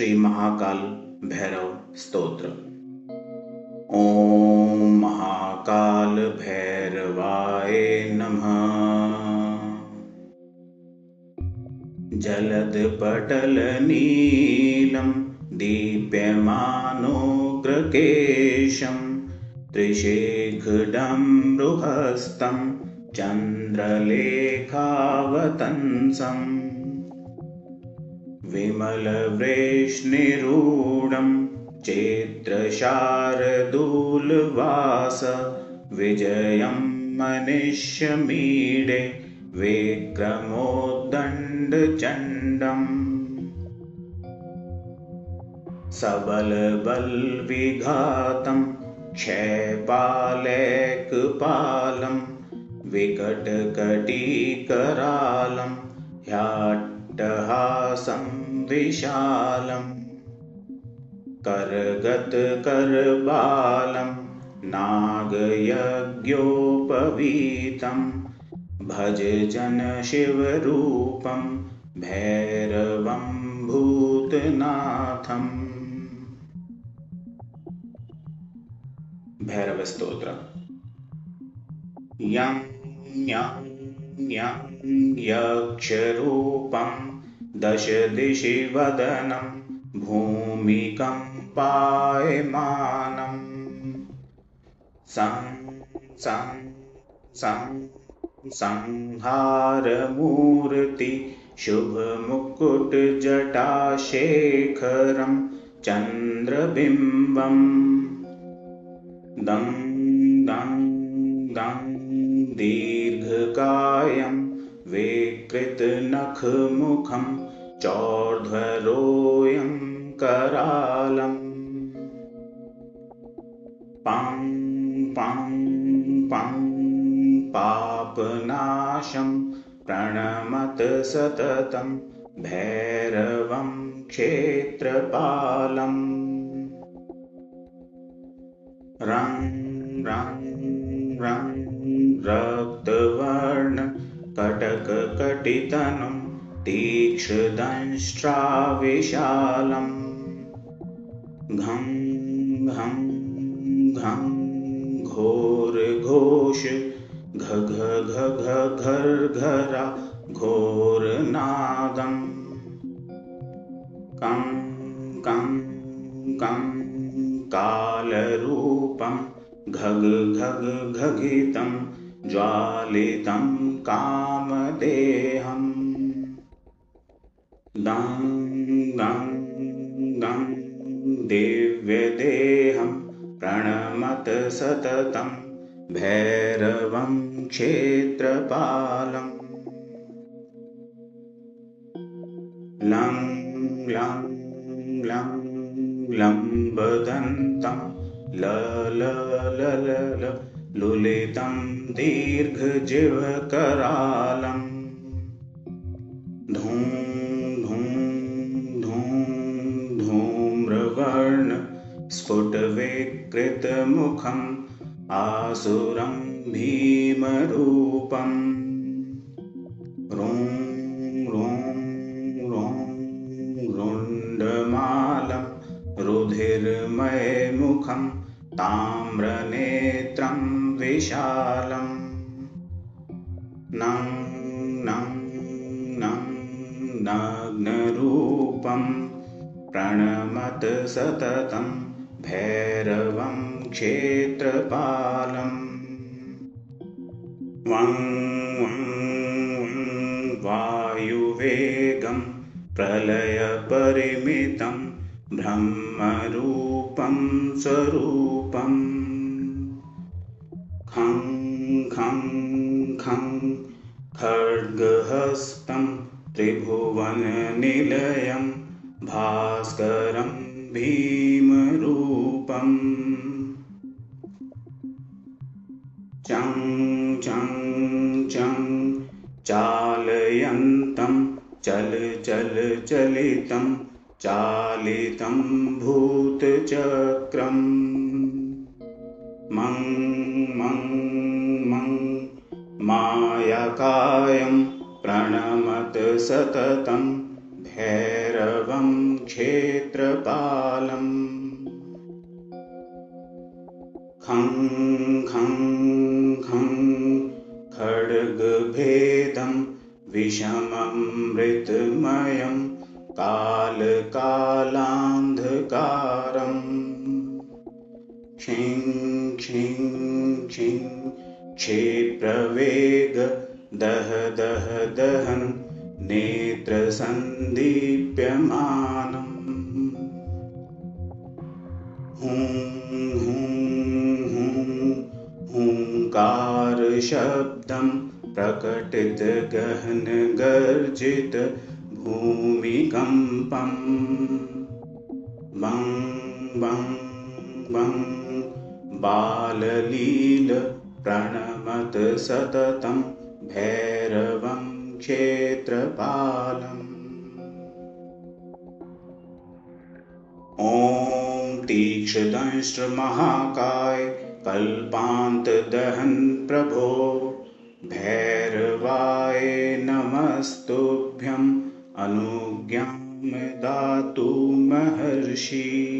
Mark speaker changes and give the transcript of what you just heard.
Speaker 1: श्री महाकाल भैरव स्तोत्र ॐ महाकाल भैरवाय नमः। जलदपटलनीलं दीप्यमानोग्रकेशं त्रिशेखडं बृहस्तं चन्द्रलेखावतंसम् विमलवृष्णिरूढं चैत्रशारदूलवास विजयं मनिष्यमीडे विक्रमोद्दण्डचण्डम्। सबलबल्विघातं क्षयपालेकपालं विकटकटीकरालं ह्याट्टहासं विशालं करगतकरबालं नागयज्ञोपवीतं भज जनशिवरूपं भैरवं भूतनाथम्। भैरवस्तोत्र यं यं यं यक्षरूपं दशदिशि वदनं सं सं संहारमूर्ति शुभमुकुटजटाशेखरं चन्द्रबिम्बम् दं दं दं दीर्घकायं विकृतनखमुखं चौर्ध्वरोऽयं करालम् पं पं पं पापनाशं प्रणमत सततं भैरवं क्षेत्रपालम् रं रं रं रक्तवर्णकटककटितनुं तीक्ष्णदंष्ट्राविशालम् घं घं घं घोरघोष घघघघर्घरा घोरनादम् कं कं कं कालरूपं घग घग घगितं ज्वालितं कामदेहम् दं दं दं दिव्यदेहं प्रणमत सततं भैरवं क्षेत्रपालम् लं लं लं लम्बदन्तं लललल लुलितं दीर्घजिह्वकरालम् धूं धूं धूं धूम्रवर्ण स्फुटविकृतमुखम् आसुरं भीमरूपम्। ॐ रुण्डमालं रुधिर्मयमुखं ताम्रनेत्रं विशालम् नं नं नं नग्नरूपं प्रणमत सततं भैरवं क्षेत्रपालम् वं वं वायुवेगं प्रलयपरिमितं ब्रह्मरूपं स्वरूपम् खं खं खं खड्गहस्तं त्रिभुवननिलयं भास्करं भीमरूपम्। चं चं चं चालयन्तं चल चल चलितं चालितं भूतचक्रम् मं मं मं मायकायं प्रणमत सततं भैरवं क्षेत्रपालम् खं खं खं खड्गभेदं विषममृतमयं कालकालान्धकारम् क्षिं क्षिं क्षिं क्षेप्रवेग दह दह दहन् नेत्रसन्दीप्यमानम् हुं हुं हुं हुङ्कारशब्दं प्रकटितगहनगर्जितभूमिकम्पम् बं बं बं बाललील प्रणमत सततं भैरवं क्षेत्रपालम्। ॐ तीक्ष्णदंष्ट्रमहाकाय कल्पान्तदहन् प्रभो भैरवाय नमस्तुभ्यम् अनुज्ञां दातु महर्षि